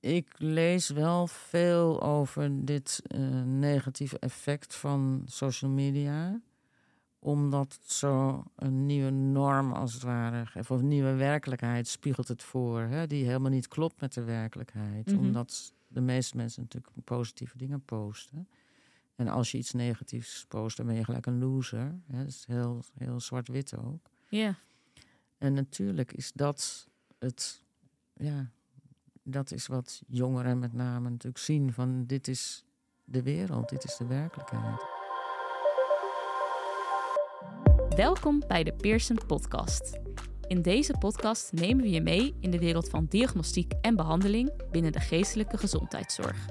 ik lees wel veel over dit uh, negatieve effect van social media. Omdat het zo een nieuwe norm als het ware. Of een nieuwe werkelijkheid spiegelt het voor. Hè, die helemaal niet klopt met de werkelijkheid. Mhm. Omdat de meeste mensen natuurlijk positieve dingen posten. En als je iets negatiefs post, dan ben je gelijk een loser. Hè. Dat is heel, heel zwart-wit ook. Ja. En natuurlijk is dat het, ja, dat is wat jongeren met name natuurlijk zien van dit is de wereld, dit is de werkelijkheid. Welkom bij de Pearson Podcast. In deze podcast nemen we je mee in de wereld van diagnostiek en behandeling binnen de geestelijke gezondheidszorg.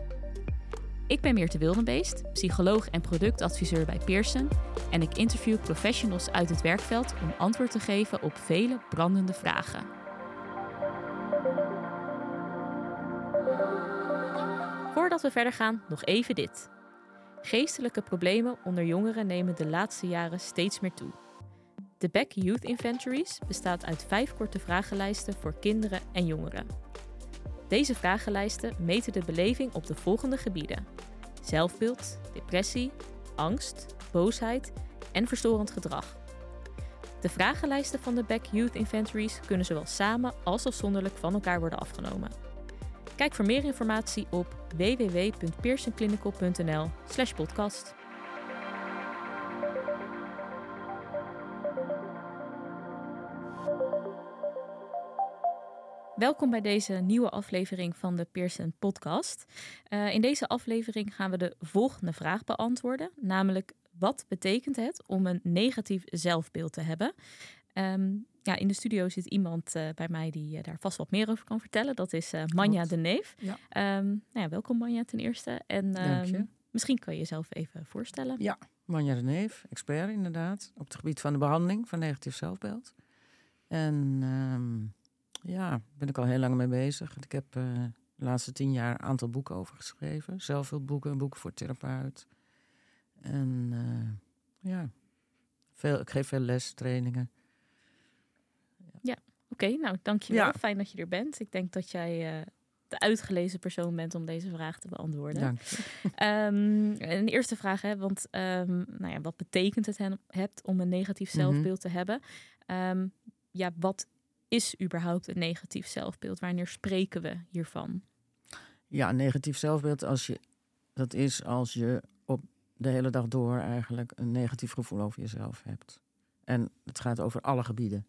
Ik ben Meerte Wildenbeest, psycholoog en productadviseur bij Pearson en ik interview professionals uit het werkveld om antwoord te geven op vele brandende vragen. Voordat we verder gaan, nog even dit. Geestelijke problemen onder jongeren nemen de laatste jaren steeds meer toe. De Beck Youth Inventories bestaat uit vijf korte vragenlijsten voor kinderen en jongeren. Deze vragenlijsten meten de beleving op de volgende gebieden: zelfbeeld, depressie, angst, boosheid en verstorend gedrag. De vragenlijsten van de Beck Youth Inventories kunnen zowel samen als afzonderlijk van elkaar worden afgenomen. Kijk voor meer informatie op www.pearsonclinical.nl/podcast. Welkom bij deze nieuwe aflevering van de Pearson Podcast. Uh, in deze aflevering gaan we de volgende vraag beantwoorden, namelijk wat betekent het om een negatief zelfbeeld te hebben? Um, ja, in de studio zit iemand uh, bij mij die uh, daar vast wat meer over kan vertellen. Dat is Manja de Neef. Ja. Um, nou ja, welkom Manja ten eerste. En um, misschien kan je jezelf even voorstellen. Ja, Manja de Neef, expert inderdaad op het gebied van de behandeling van negatief zelfbeeld. En ja, ben ik al heel lang mee bezig. Ik heb de laatste tien jaar een aantal boeken over geschreven. Zelfhulpboeken, boeken voor therapeut. En ja, veel, ik geef veel les, trainingen. Ja, oké. Okay, nou, dankjewel. Ja. Fijn dat je er bent. Ik denk dat jij uh, de uitgelezen persoon bent om deze vraag te beantwoorden. Dank je. Um, een eerste vraag, hè, want um, nou ja, wat betekent het hebt om een negatief zelfbeeld mm -hmm. te hebben? Um, ja, wat is überhaupt een negatief zelfbeeld? Wanneer spreken we hiervan? Ja, een negatief zelfbeeld als je, dat is als je op de hele dag door eigenlijk een negatief gevoel over jezelf hebt. En het gaat over alle gebieden.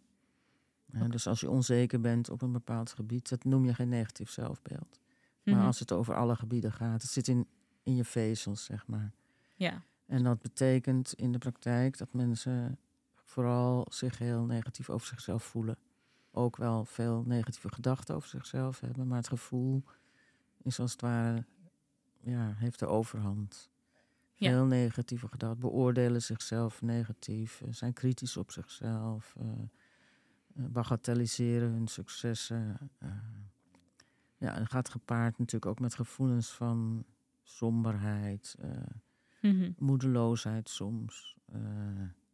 Okay. Dus als je onzeker bent op een bepaald gebied, dat noem je geen negatief zelfbeeld. Maar Mhm. als het over alle gebieden gaat, het zit in, in je vezels, zeg maar. Ja, En dat betekent in de praktijk dat mensen vooral zich heel negatief over zichzelf voelen. Ook wel veel negatieve gedachten over zichzelf hebben, maar het gevoel is als het ware, ja, heeft de overhand. Ja. Veel negatieve gedachten, beoordelen zichzelf negatief, eh, zijn kritisch op zichzelf, eh, bagatelliseren hun successen. eh. ja, en gaat gepaard natuurlijk ook met gevoelens van somberheid, eh, Mhm. moedeloosheid soms, eh,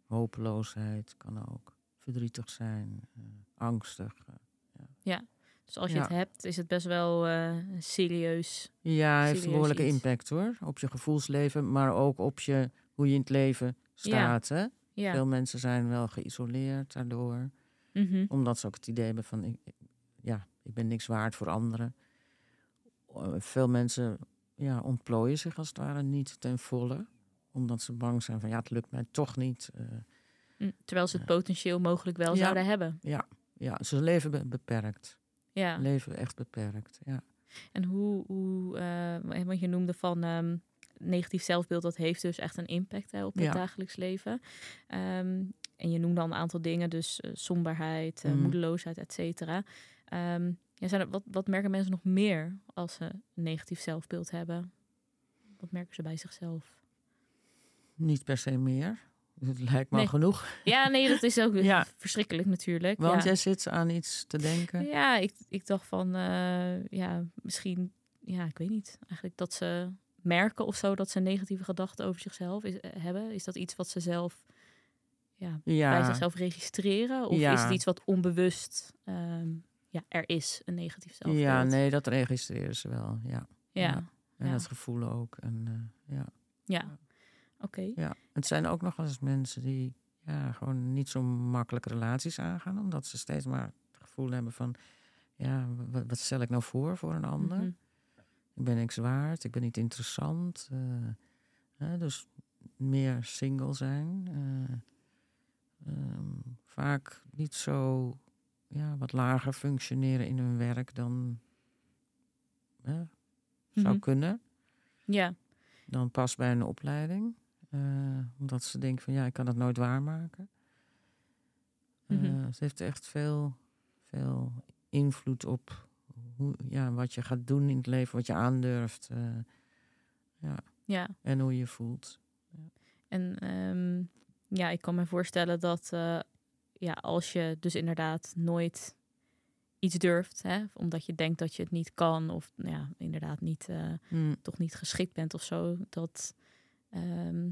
hopeloosheid kan ook, verdrietig zijn, eh, angstig. eh. ja. Dus als je Ja. het hebt, is het best wel eh, serieus. Ja, heeft een behoorlijke iets. impact hoor, op je gevoelsleven, maar ook op je, hoe je in het leven staat. Hè? Ja. Veel mensen zijn wel geïsoleerd daardoor, Mhm. omdat ze ook het idee hebben van, ik, ja, ik ben niks waard voor anderen. Eh, Veel mensen ja, ontplooien zich als het ware niet ten volle, omdat ze bang zijn van, ja, het lukt mij toch niet. eh, Mm, Terwijl ze het potentieel mogelijk wel Ja. zouden hebben. ja, ja, ze leven be- beperkt. Ja. Leven echt beperkt, ja. En hoe, hoe eh, want je noemde van ehm, negatief zelfbeeld, dat heeft dus echt een impact hè, op het Ja. dagelijks leven. Ehm, en je noemde al een aantal dingen, dus eh, somberheid, eh, Mhm. moedeloosheid, et cetera. Ehm, ja, zijn er, wat, wat merken mensen nog meer als ze een negatief zelfbeeld hebben? Wat merken ze bij zichzelf? Niet per se meer. Het lijkt me al genoeg. Ja, nee, dat is ook Ja. verschrikkelijk natuurlijk. Want ja. jij zit aan iets te denken. Ja, ik, ik dacht van, eh, ja, misschien, ja, ik weet niet. Eigenlijk dat ze merken of zo dat ze negatieve gedachten over zichzelf is, hebben. Is dat iets wat ze zelf, ja, Ja, bij zichzelf registreren? Of Ja. is het iets wat onbewust, ehm, ja, er is een negatief zelfbeeld. Ja, nee, dat registreren ze wel. Ja. Ja, En dat gevoel ook. En, eh, ja. ja. Oké. ja. Het zijn ook nog wel eens mensen die ja, gewoon niet zo makkelijk relaties aangaan. Omdat ze steeds maar het gevoel hebben van... Ja, wat, wat stel ik nou voor voor een ander? Mhm. Ik ben niks waard, ik ben niet interessant. eh, hè, dus meer single zijn. eh, ehm, vaak niet zo ja, wat lager functioneren in hun werk dan hè, zou Mhm. kunnen. Ja, Dan pas bij een opleiding. eh, omdat ze denken van ja, ik kan het nooit waarmaken. Eh, Mhm. het heeft echt veel, veel invloed op hoe, ja, wat je gaat doen in het leven, wat je aandurft. eh, ja, ja. en hoe je voelt. En ehm, ja, ik kan me voorstellen dat eh, ja, als je dus inderdaad nooit iets durft, hè, omdat je denkt dat je het niet kan, of nou ja, inderdaad niet, eh, Mm, toch niet geschikt bent of zo, dat ehm,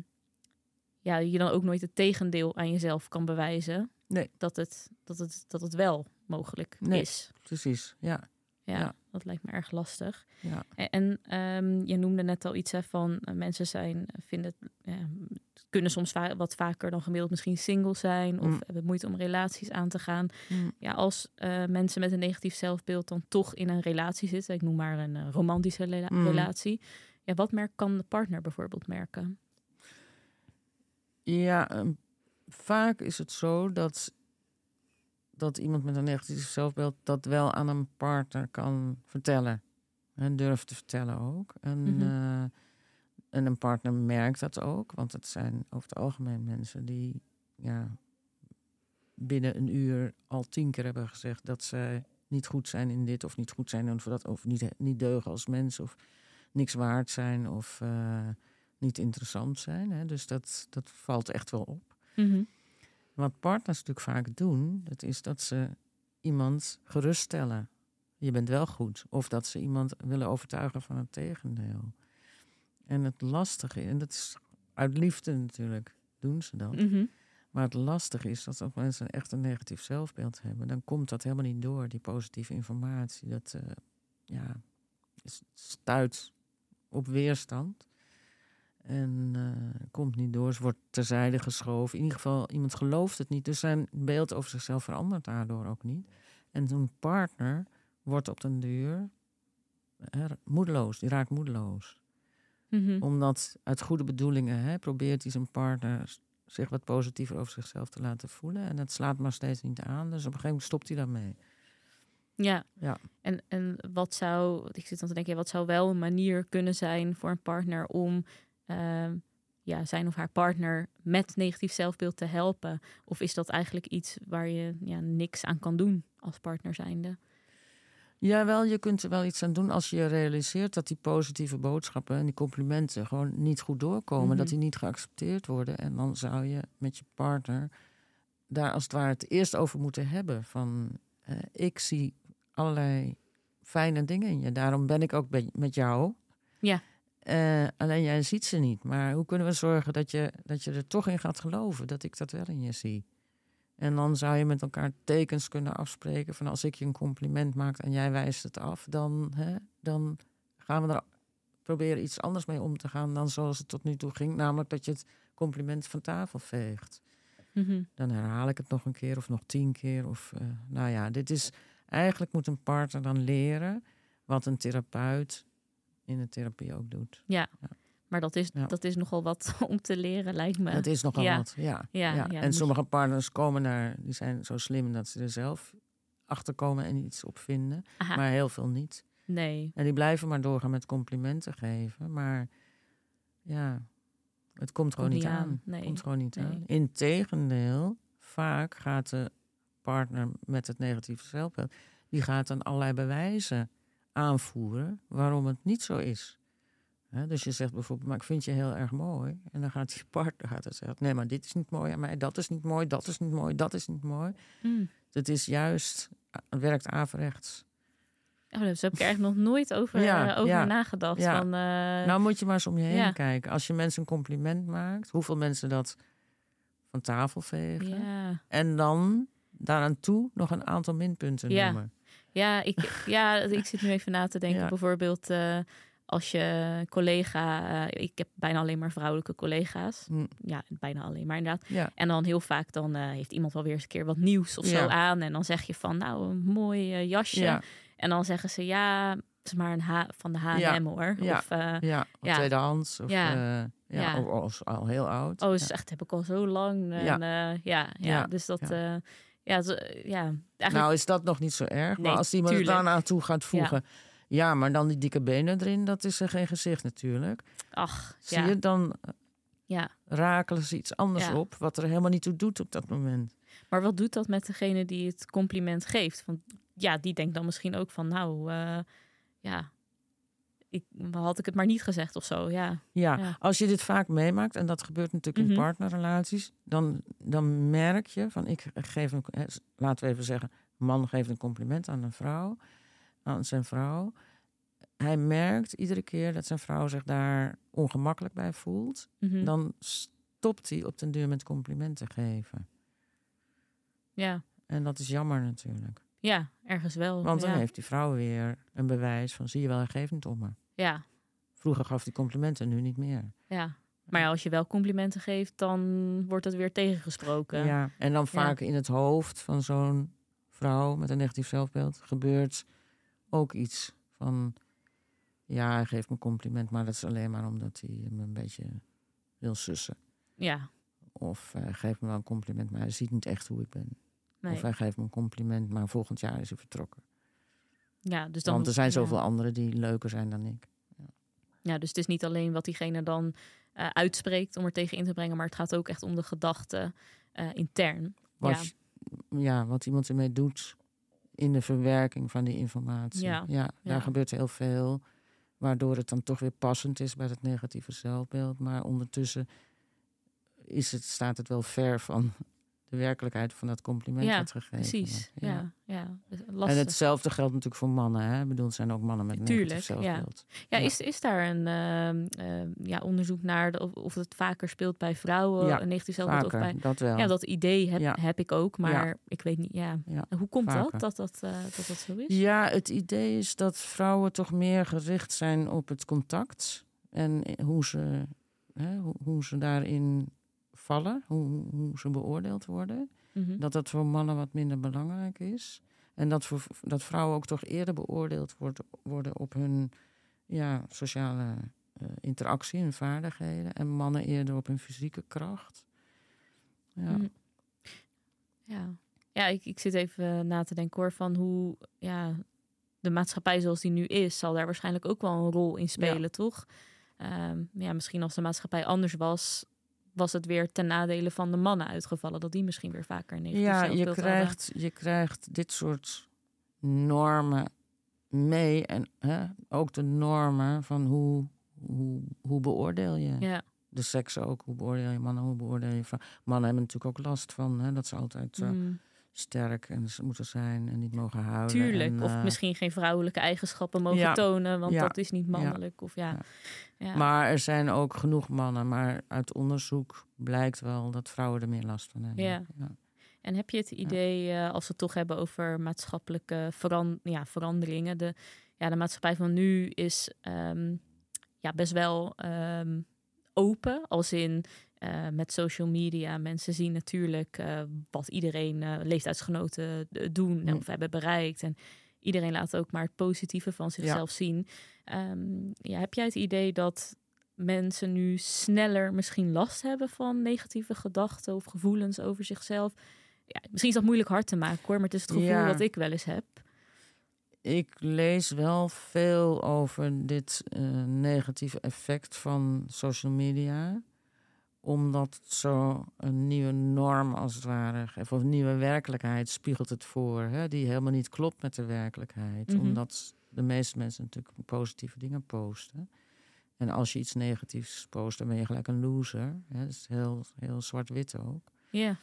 ja, je dan ook nooit het tegendeel aan jezelf kan bewijzen. Nee. Dat het, dat het, dat het wel mogelijk Nee. is. precies, ja. Ja, Ja. Dat lijkt me erg lastig. ja. En, ehm, je noemde net al iets hè, van eh, mensen zijn, vinden, ja, kunnen soms va- wat vaker dan gemiddeld misschien single zijn of Mm. hebben moeite om relaties aan te gaan. Mm, Ja, als eh, mensen met een negatief zelfbeeld dan toch in een relatie zitten, ik noem maar een eh, romantische rela- Mm. relatie, ja, wat merk kan de partner bijvoorbeeld merken? Ja, ehm, vaak is het zo dat, dat iemand met een negatief zelfbeeld dat wel aan een partner kan vertellen. En durft te vertellen ook. En, Mhm. eh, en een partner merkt dat ook, want het zijn over het algemeen mensen die ja, binnen een uur al tien keer hebben gezegd dat ze niet goed zijn in dit of niet goed zijn in dat of niet, niet deugen als mens of niks waard zijn of eh, niet interessant zijn. Hè. Dus dat, dat valt echt wel op. Wat partners natuurlijk vaak doen, dat is dat ze iemand geruststellen. Je bent wel goed. Of dat ze iemand willen overtuigen van het tegendeel. En het lastige, en dat is uit liefde natuurlijk, doen ze dat. Mhm. Maar het lastige is dat als mensen echt een negatief zelfbeeld hebben, dan komt dat helemaal niet door, die positieve informatie. Dat eh, ja, is- stuit op weerstand. En eh, komt niet door. Ze wordt terzijde geschoven. In ieder geval, iemand gelooft het niet. Dus zijn beeld over zichzelf verandert daardoor ook niet. En zo'n partner wordt op den duur moedeloos. Die raakt moedeloos Mhm. omdat uit goede bedoelingen hè, probeert hij zijn partner zich wat positiever over zichzelf te laten voelen. En dat slaat maar steeds niet aan. Dus op een gegeven moment stopt hij daarmee. Ja. Ja. En, en wat zou, ik zit dan te denken, wat zou wel een manier kunnen zijn voor een partner om ehm, ja, zijn of haar partner met negatief zelfbeeld te helpen? Of is dat eigenlijk iets waar je ja, niks aan kan doen als partner zijnde? Jawel, je kunt er wel iets aan doen als je realiseert dat die positieve boodschappen en die complimenten gewoon niet goed doorkomen. Mhm. Dat die niet geaccepteerd worden. En dan zou je met je partner daar als het ware het eerst over moeten hebben. Van eh, ik zie allerlei fijne dingen in je. Daarom ben ik ook met jou. Ja. Eh, alleen jij ziet ze niet. Maar hoe kunnen we zorgen dat je, dat je er toch in gaat geloven dat ik dat wel in je zie? En dan zou je met elkaar tekens kunnen afspreken van als ik je een compliment maak en jij wijst het af, dan, hè, dan gaan we er proberen iets anders mee om te gaan dan zoals het tot nu toe ging. Namelijk dat je het compliment van tafel veegt. Mhm. Dan herhaal ik het nog een keer of nog tien keer. Of, eh, nou ja, dit is eigenlijk moet een partner dan leren wat een therapeut in de therapie ook doet. Ja. Ja. Maar dat is, Ja. dat is nogal wat om te leren, lijkt me. Dat is nogal Ja. wat, ja. Ja, en sommige partners komen naar, die zijn zo slim dat ze er zelf achter komen en iets op vinden. Aha, Maar heel veel niet. nee. En die blijven maar doorgaan met complimenten geven. Maar ja, het komt gewoon Komt niet niet aan. aan, nee. Komt gewoon niet Nee. aan. Integendeel, vaak gaat de partner met het negatieve zelfbeeld... die gaat dan allerlei bewijzen aanvoeren waarom het niet zo is. Dus je zegt bijvoorbeeld, maar ik vind je heel erg mooi. En dan gaat die partner gaat dan zeggen, nee, maar dit is niet mooi aan mij. Dat is niet mooi, dat is niet mooi, dat is niet mooi. Mm. Het is juist, het werkt averechts. Oh, daar heb ik eigenlijk nog nooit over, Ja, eh, over ja, nagedacht. ja. Van, eh, Nou moet je maar eens om je heen kijken. Als je mensen een compliment maakt, hoeveel mensen dat van tafel vegen. ja. En dan daaraan toe nog een aantal minpunten Ja. noemen. Ja, ik, ja, ik zit nu even na te denken. Ja. Bijvoorbeeld eh, als je collega... eh, ik heb bijna alleen maar vrouwelijke collega's. Hm, Ja, bijna alleen maar inderdaad. ja. En dan heel vaak dan eh, heeft iemand wel weer eens een keer wat nieuws of zo aan. En dan zeg je van, nou, een mooi jasje. Ja, En dan zeggen ze, ja, het is maar een H van de H&M hoor. Ja. Of, ja, of Ja. tweedehands. Of, Ja. ja. Of, of al heel oud. oh, is echt heb ik al zo lang. En, Ja. ja. ja, ja, Ja. dus dat, Ja. zo- ja eigenlijk, Nou is dat nog niet zo erg. Nee, maar als iemand er tuurlijk. aan toe gaat voegen... Ja. maar dan die dikke benen erin, dat is er geen gezicht natuurlijk. ach, Zie ja, je, dan ja. rakelen ze iets anders Ja. op... wat er helemaal niet toe doet op dat moment. Maar wat doet dat met degene die het compliment geeft? Want ja, die denkt dan misschien ook van, nou, eh, ja, ik, had ik het maar niet gezegd of zo. Ja, Ja, Ja. als je dit vaak meemaakt... en dat gebeurt natuurlijk Mhm. in partnerrelaties... Dan, dan merk je van... ik geef een, laten we even zeggen... man geeft een compliment aan een vrouw... aan zijn vrouw... Hij merkt iedere keer dat zijn vrouw zich daar ongemakkelijk bij voelt. Mhm. Dan stopt hij op den duur met complimenten geven. ja. En dat is jammer natuurlijk. ja, ergens wel. Want dan ja. heeft die vrouw weer een bewijs van... zie je wel, hij geeft niet om me. Ja, Vroeger gaf hij complimenten, nu niet meer. ja. Maar ja, als je wel complimenten geeft, dan wordt het weer tegengesproken. Ja, en dan vaak in het hoofd van zo'n vrouw met een negatief zelfbeeld gebeurt ook iets van... Ja, hij geeft me compliment, maar dat is alleen maar omdat hij me een beetje wil sussen. Ja, Of hij geeft me wel een compliment, maar hij ziet niet echt hoe ik ben. nee. Of hij geeft me een compliment, maar volgend jaar is hij vertrokken. Ja, dus dan, Want er zijn ja. zoveel anderen die leuker zijn dan ik. Ja, dus het is niet alleen wat diegene dan eh, uitspreekt om er tegen in te brengen, maar het gaat ook echt om de gedachte eh, intern. Wat, Ja. ja. wat iemand ermee doet in de verwerking van die informatie. Ja, Ja, daar ja. gebeurt heel veel. Waardoor het dan toch weer passend is bij het negatieve zelfbeeld. Maar ondertussen is het, staat het wel ver van de werkelijkheid van dat compliment Ja, wat gegeven Precies, ja, ja. Dus En hetzelfde geldt natuurlijk voor mannen. Hè? Ik bedoel, het zijn ook mannen met Tuurlijk, negatief ja. zelfbeeld. Ja, Ja. Is, is daar een ehm, ehm, ja, onderzoek naar de- of, of het vaker speelt bij vrouwen, Ja, negatief zelfbeeld, of Vaker, bij... dat wel. Ja, dat idee heb, Ja. heb ik ook, maar ik weet niet, ja. Ja, Hoe komt vaker. dat, dat dat, eh, dat dat zo is? Ja, het idee is dat vrouwen toch meer gericht zijn op het contact. En hoe ze, hè, hoe, hoe ze daarin vallen, hoe, hoe ze beoordeeld worden. Mhm. Dat dat voor mannen wat minder belangrijk is. En dat, voor, dat vrouwen ook toch eerder beoordeeld wordt, worden op hun ja, sociale eh, interactie en vaardigheden. En mannen eerder op hun fysieke kracht. Ja. Mhm. Ja, ja ik, ik zit even na te denken hoor, van hoe ja, de maatschappij zoals die nu is, zal daar waarschijnlijk ook wel een rol in spelen, toch? Ehm, ja, misschien als de maatschappij anders was, was het weer ten nadele van de mannen uitgevallen. Dat die misschien weer vaker negatief Ja, je hadden. krijgt, je krijgt dit soort normen mee. En hè, ook de normen van hoe, hoe, hoe beoordeel je Ja, de seks ook. Hoe beoordeel je mannen, hoe beoordeel je vrouwen. Mannen hebben natuurlijk ook last van hè, dat ze altijd eh, mm, sterk en ze moeten zijn en niet mogen huilen. tuurlijk. en, of eh, misschien geen vrouwelijke eigenschappen mogen ja, tonen, want ja, dat is niet mannelijk. Of ja. Maar er zijn ook genoeg mannen. Maar uit onderzoek blijkt wel dat vrouwen er meer last van hebben. Ja. En heb je het idee, eh, als we het toch hebben over maatschappelijke veran ja, veranderingen, de, ja, de maatschappij van nu is ehm, ja, best wel ehm, open, als in eh, met social media. Mensen zien natuurlijk eh, wat iedereen eh, leeftijdsgenoten doen Mm. of hebben bereikt. En iedereen laat ook maar het positieve van zichzelf zien. Ehm, ja, heb jij het idee dat mensen nu sneller misschien last hebben van negatieve gedachten of gevoelens over zichzelf? Ja, misschien is dat moeilijk hard te maken hoor, maar het is het gevoel Ja. dat ik wel eens heb. Ik lees wel veel over dit negatieve effect van social media. Omdat het zo een nieuwe norm als het ware. Of een nieuwe werkelijkheid spiegelt het voor. Hè, die helemaal niet klopt met de werkelijkheid. Mhm. Omdat de meeste mensen natuurlijk positieve dingen posten. En als je iets negatiefs post, dan ben je gelijk een loser. Hè. Dat is heel, heel zwart-wit ook. Ja,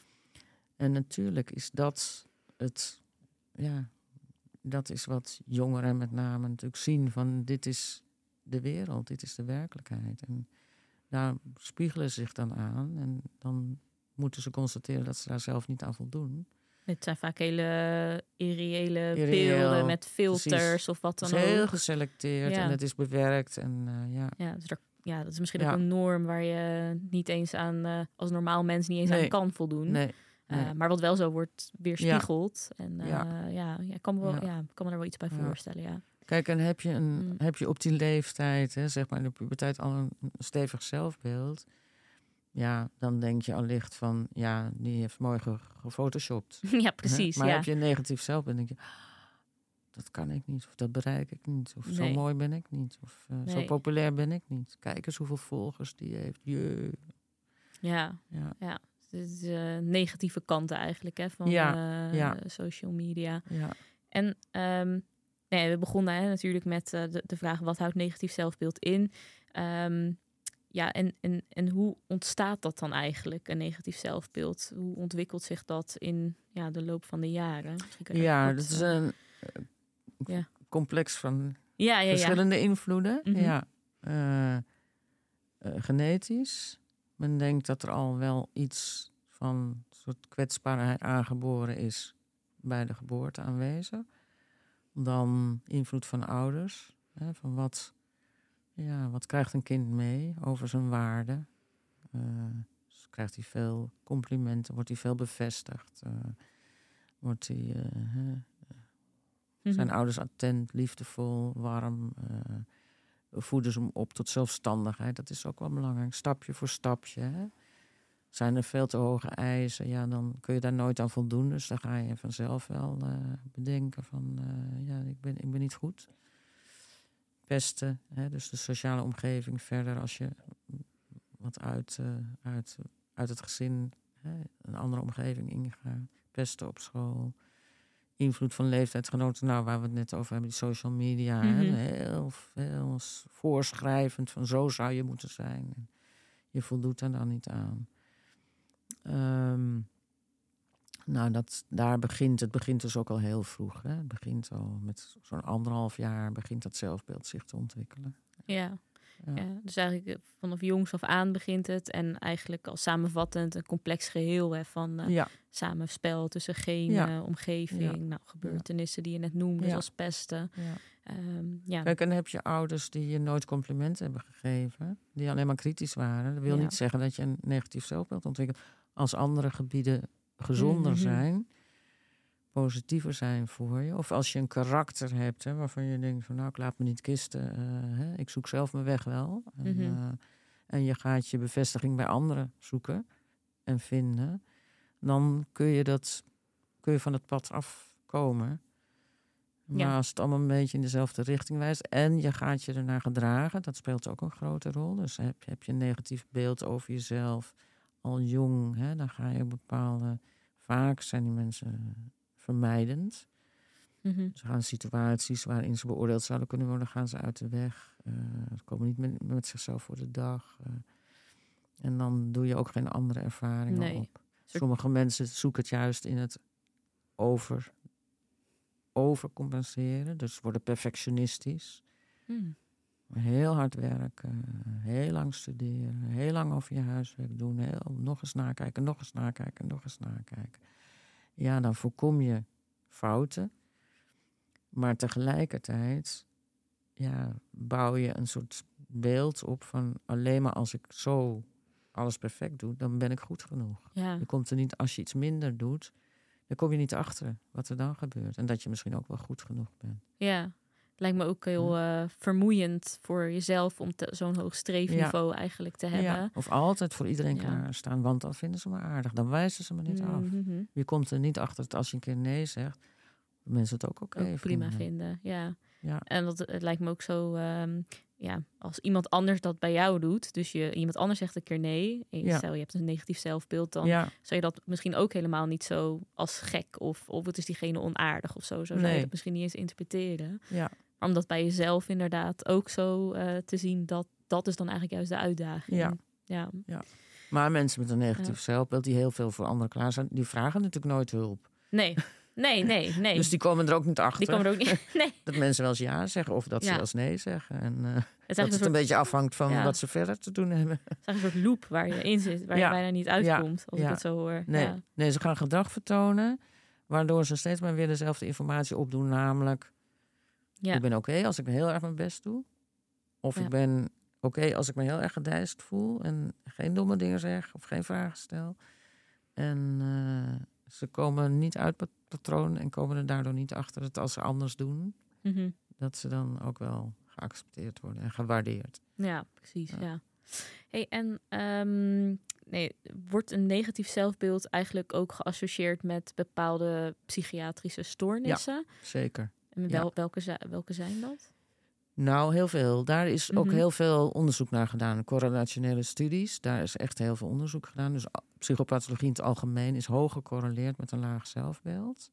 En natuurlijk is dat het, ja, dat is wat jongeren met name natuurlijk zien van dit is de wereld, dit is de werkelijkheid. En daar spiegelen ze zich dan aan en dan moeten ze constateren dat ze daar zelf niet aan voldoen. Het zijn vaak hele irreële Irreëel, beelden met filters precies. of wat Het dan is heel ook. geselecteerd Ja. en het is bewerkt. En eh, ja, Ja, dus er, ja, dat is misschien Ja. ook een norm waar je niet eens aan, eh, als normaal mens niet eens aan kan voldoen. nee. Eh, nee. maar wat wel zo wordt weerspiegeld. En eh, Ja. ja. Ja, ik kan me, wel, Ja. ja. kan me er wel iets bij Ja. voorstellen, ja. Kijk, en heb je, een, Mm. heb je op die leeftijd, hè, zeg maar in de puberteit, al een stevig zelfbeeld. Ja, dan denk je allicht van, ja, die heeft mooi ge- gefotoshopt. ja, hè. precies. Maar ja. heb je een negatief zelfbeeld, denk je, "Ah, dat kan ik niet, of dat bereik ik niet, of zo mooi ben ik niet, of eh, zo populair ben ik niet. Kijk eens hoeveel volgers die heeft. Jee. ja, Ja, het is eh, negatieve kanten eigenlijk hè, van Ja, eh, ja. social media. ja, En ehm, nee, we begonnen hè, natuurlijk met eh, de, de vraag: wat houdt negatief zelfbeeld in? Ehm, ja, en, en, en hoe ontstaat dat dan eigenlijk, een negatief zelfbeeld? Hoe ontwikkelt zich dat in ja, de loop van de jaren? Ja kort, dat is eh, een Ja. complex van ja, ja, ja. verschillende invloeden. Mhm. Ja. Eh, genetisch. Men denkt dat er al wel iets van soort kwetsbaarheid aangeboren is bij de geboorte aanwezig. Dan invloed van ouders. Hè, van wat, ja, wat krijgt een kind mee over zijn waarde? Eh, dus krijgt hij veel complimenten? Wordt hij veel bevestigd? Eh, wordt hij, eh, Mhm. zijn ouders attent, liefdevol, warm? voeden ze hem op tot zelfstandigheid? Dat is ook wel belangrijk. Stapje voor stapje. Hè? Zijn er veel te hoge eisen? Ja, dan kun je daar nooit aan voldoen. Dus dan ga je vanzelf wel eh, bedenken van... eh, ja, ik ben, ik ben niet goed. Pesten, hè? dus de sociale omgeving verder. Als je wat uit, eh, uit, uit het gezin hè? een andere omgeving ingaat. Pesten op school invloed van leeftijdsgenoten, nou, waar we het net over hebben, die social media. hè, Mhm. heel veel voorschrijvend van zo zou je moeten zijn. Je voldoet er dan niet aan. Ehm, nou, dat, daar begint het begint dus ook al heel vroeg. Hè. Het begint al met zo'n anderhalf jaar begint dat zelfbeeld zich te ontwikkelen. Ja. Ja. Ja, dus eigenlijk eh, vanaf jongs af aan begint het. En eigenlijk al samenvattend een complex geheel hè, van eh, ja, samenspel tussen genen, Ja. omgeving, nou, gebeurtenissen die je net noemde, zoals pesten. ja. Ehm, ja. Kijk, en dan heb je ouders die je nooit complimenten hebben gegeven, die alleen maar kritisch waren. Dat wil niet zeggen dat je een negatief zelfbeeld ontwikkelt. Als andere gebieden gezonder Mhm. zijn, positiever zijn voor je. Of als je een karakter hebt hè, waarvan je denkt van nou, ik laat me niet kisten, eh, hè, ik zoek zelf mijn weg wel. En, Mhm. eh, en je gaat je bevestiging bij anderen zoeken en vinden, dan kun je, dat, kun je van het pad afkomen. Maar Ja. als het allemaal een beetje in dezelfde richting wijst en je gaat je ernaar gedragen, dat speelt ook een grote rol. Dus heb, heb je een negatief beeld over jezelf al jong, hè, dan ga je bepaalde. Vaak zijn die mensen vermijdend. Mhm. Ze gaan situaties waarin ze beoordeeld zouden kunnen worden, gaan ze uit de weg. Eh, ze komen niet met, met zichzelf voor de dag. eh. en dan doe je ook geen andere ervaringen Nee. op. Sommige mensen zoeken het juist in het over, overcompenseren. Dus worden perfectionistisch. Hmm. Heel hard werken, heel lang studeren, heel lang over je huiswerk doen, heel, nog eens nakijken, nog eens nakijken, nog eens nakijken. Ja, dan voorkom je fouten, maar tegelijkertijd ja, bouw je een soort beeld op van alleen maar als ik zo alles perfect doe, dan ben ik goed genoeg. Ja. Je komt er niet, als je iets minder doet, dan kom je niet achter wat er dan gebeurt. En dat je misschien ook wel goed genoeg bent. ja. Lijkt me ook heel eh, vermoeiend voor jezelf om zo'n hoog streefniveau eigenlijk te hebben. Ja, of altijd voor iedereen Ja. klaarstaan, want dan vinden ze me aardig. Dan wijzen ze me niet af. Mhm. Je komt er niet achter dat als je een keer nee zegt, mensen het ook oké prima vinden. vinden. Ja. Ja. En dat, het lijkt me ook zo, ehm, ja, als iemand anders dat bij jou doet, dus je, iemand anders zegt een keer nee, en je, Ja. stel je hebt een negatief zelfbeeld, dan Ja, zou je dat misschien ook helemaal niet zo als gek of, of het is diegene onaardig of zo. Zo zou je dat misschien niet eens interpreteren. ja, om dat bij jezelf inderdaad ook zo eh, te zien, dat, dat is dan eigenlijk juist de uitdaging. Ja. ja. maar mensen met een negatief Ja. zelfbeeld, die heel veel voor anderen klaar zijn, die vragen natuurlijk nooit hulp. Nee, nee, nee, nee. Dus die komen er ook niet achter Die komen er ook niet. Nee, dat mensen wel eens ja zeggen of dat ze wel eens nee zeggen. En eh, het dat een het een beetje afhangt van Ja. wat ze verder te doen hebben. het is eigenlijk een soort loop waar je in zit, waar je bijna niet uitkomt, als ik het zo hoor. Nee, Ja. nee, ze gaan gedrag vertonen Waardoor ze steeds maar weer dezelfde informatie opdoen, namelijk... Ja. Ik ben oké als ik heel erg mijn best doe. Of Ja. ik ben oké als ik me heel erg gedijst voel en geen domme dingen zeg of geen vragen stel. En eh, ze komen niet uit het patroon en komen er daardoor niet achter dat als ze anders doen, Mhm. dat ze dan ook wel geaccepteerd worden en gewaardeerd. Ja, precies. Ja. Ja. Hey, en ehm, nee, wordt een negatief zelfbeeld eigenlijk ook geassocieerd met bepaalde psychiatrische stoornissen? Zeker. En Ja. welke, welke zijn dat? Nou, heel veel. Daar is ook Mhm. heel veel onderzoek naar gedaan. Correlationele studies, daar is echt heel veel onderzoek gedaan. Dus psychopathologie in het algemeen is hoog gecorreleerd met een laag zelfbeeld.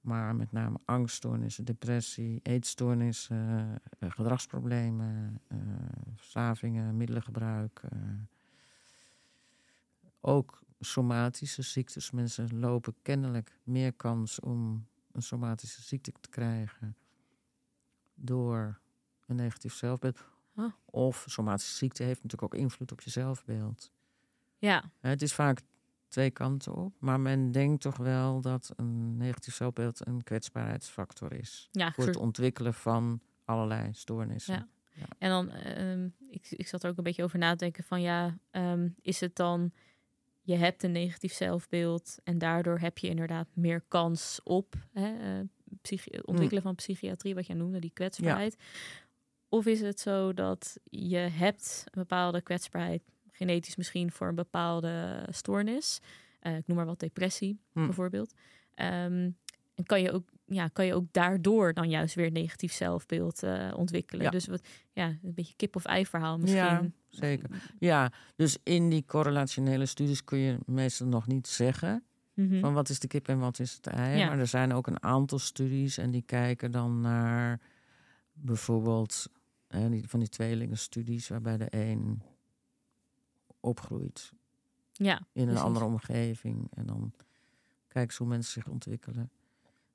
Maar met name angststoornissen, depressie, eetstoornissen, eh, gedragsproblemen, eh, verslavingen, middelengebruik. eh. ook somatische ziektes. Mensen lopen kennelijk meer kans om een somatische ziekte te krijgen door een negatief zelfbeeld. Of somatische ziekte heeft natuurlijk ook invloed op je zelfbeeld. Ja, Het is vaak twee kanten op, maar men denkt toch wel dat een negatief zelfbeeld een kwetsbaarheidsfactor is ja, voor het ontwikkelen van allerlei stoornissen. Ja. En dan, ehm, ik, ik zat er ook een beetje over na te denken van ja, ehm, is het dan, je hebt een negatief zelfbeeld en daardoor heb je inderdaad meer kans op hè, eh, ontwikkelen van psychiatrie, wat jij noemde, die kwetsbaarheid. Of is het zo dat je hebt een bepaalde kwetsbaarheid, genetisch misschien voor een bepaalde stoornis, Eh, ik noem maar wat depressie Hm. bijvoorbeeld. Ehm, en kan je, ook, ja, kan je ook daardoor dan juist weer negatief zelfbeeld eh, ontwikkelen. Ja. Dus wat, ja, een beetje kip-of-ei verhaal misschien. Ja, zeker. Ja, dus in die correlationele studies kun je meestal nog niet zeggen Mhm. van wat is de kip en wat is het ei. Ja. Maar er zijn ook een aantal studies en die kijken dan naar bijvoorbeeld hè, die, van die tweelingenstudies waarbij de een opgroeit Ja, in een precies. andere omgeving en dan kijken ze hoe mensen zich ontwikkelen.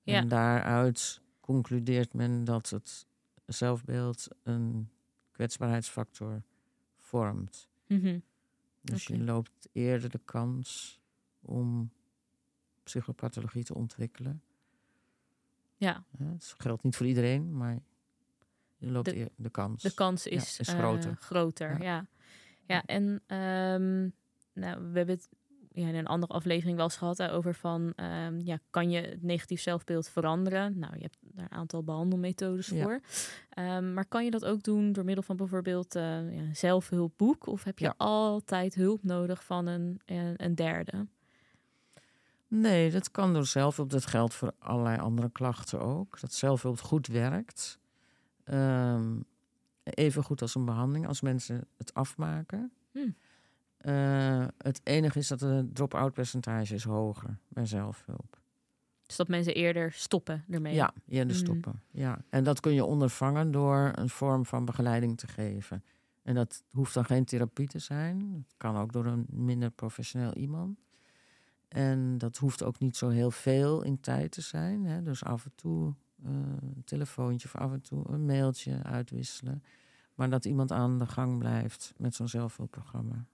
Ja. En daaruit concludeert men dat het zelfbeeld een kwetsbaarheidsfactor vormt. Mhm. Dus je loopt eerder de kans om psychopathologie te ontwikkelen. ja. Het geldt niet voor iedereen, maar je loopt De- de kans. de kans is, is eh, groter. groter, Ja. ja. ja. en ehm, nou, we hebben het ja, in een andere aflevering wel eens gehad hè, over van... ehm, ja, kan je het negatief zelfbeeld veranderen? Nou, je hebt daar een aantal behandelmethodes Ja. voor. Ehm, maar kan je dat ook doen door middel van bijvoorbeeld eh ja, een zelfhulpboek? Of heb je Ja. altijd hulp nodig van een, een, een derde? Nee, dat kan door zelfhulp. Dat geldt voor allerlei andere klachten ook. Dat zelfhulp goed werkt. Ehm, even goed als een behandeling, als mensen het afmaken. Hm. Eh, het enige is dat het drop-out percentage is hoger bij zelfhulp. Dus dat mensen eerder stoppen ermee? Ja, eerder Mhm. stoppen. Ja. En dat kun je ondervangen door een vorm van begeleiding te geven. En dat hoeft dan geen therapie te zijn. Het kan ook door een minder professioneel iemand. En dat hoeft ook niet zo heel veel in tijd te zijn. Hè. Dus af en toe eh, een telefoontje of af en toe een mailtje uitwisselen. Maar dat iemand aan de gang blijft met zo'n zelfhulpprogramma.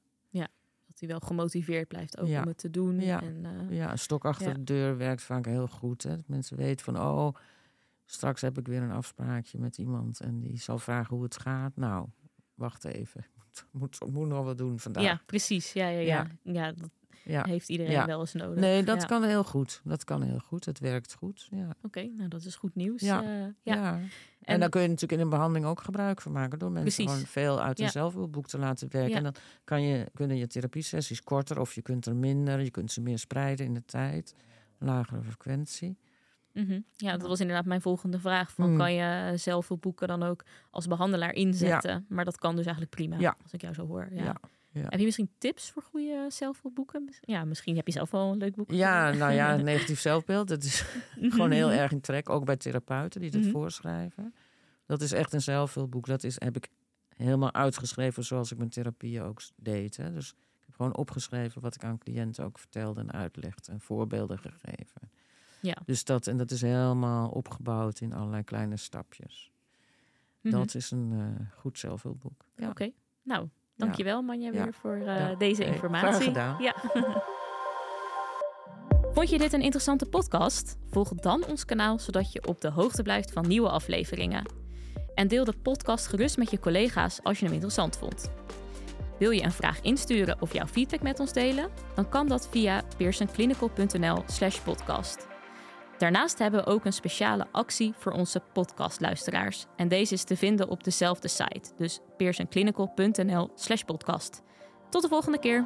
Dat hij wel gemotiveerd blijft ook Ja. om het te doen. Ja. En, eh, Ja, een stok achter Ja. de deur werkt vaak heel goed. Hè. Dat mensen weten van, oh, straks heb ik weer een afspraakje met iemand en die zal vragen hoe het gaat. Nou, wacht even. Ik moet, moet, moet nog wat doen vandaag. ja, precies. Ja, ja, ja. ja. dat Ja. heeft iedereen Ja. wel eens nodig. Nee, dat Ja. kan heel goed. Dat kan heel goed. Het werkt goed. Ja. Oké, nou dat is goed nieuws. Ja. Eh, Ja. En, En- daar kun je natuurlijk in een behandeling ook gebruik van maken. Door mensen Precies. gewoon veel uit Ja. zelfhulpboek te laten werken. En dan kan je, kunnen je therapiesessies korter of je kunt er minder. Je kunt ze meer spreiden in de tijd. Lagere frequentie. Mhm. ja, dat was inderdaad mijn volgende vraag. Van, Mm. Kan je zelfhulpboeken dan ook als behandelaar inzetten? Maar dat kan dus eigenlijk prima, als ik jou zo hoor. Ja. Ja. Heb je misschien tips voor goede zelfhulpboeken? Ja, misschien heb je zelf wel een leuk boek. Ja, nou ja, negatief zelfbeeld. Dat is gewoon heel erg in trek. Ook bij therapeuten die dat Mhm. voorschrijven. Dat is echt een zelfhulpboek. Dat is, heb ik helemaal uitgeschreven zoals ik mijn therapieën ook deed. Hè. Dus ik heb gewoon opgeschreven wat ik aan cliënten ook vertelde en uitlegde. En voorbeelden gegeven. Ja. Dus dat, en dat is helemaal opgebouwd in allerlei kleine stapjes. Mhm. Dat is een eh, goed zelfhulpboek. Ja. Oké, nou, dankjewel Manja Ja. weer voor eh, Ja. deze Hey, informatie. graag gedaan. Ja. Vond je dit een interessante podcast? Volg dan ons kanaal zodat je op de hoogte blijft van nieuwe afleveringen. En deel de podcast gerust met je collega's als je hem interessant vond. Wil je een vraag insturen of jouw feedback met ons delen? Dan kan dat via pearsonclinical.nl/slash podcast. Daarnaast hebben we ook een speciale actie voor onze podcastluisteraars. En deze is te vinden op dezelfde site, dus pearsonclinical.nl/slash podcast. Tot de volgende keer.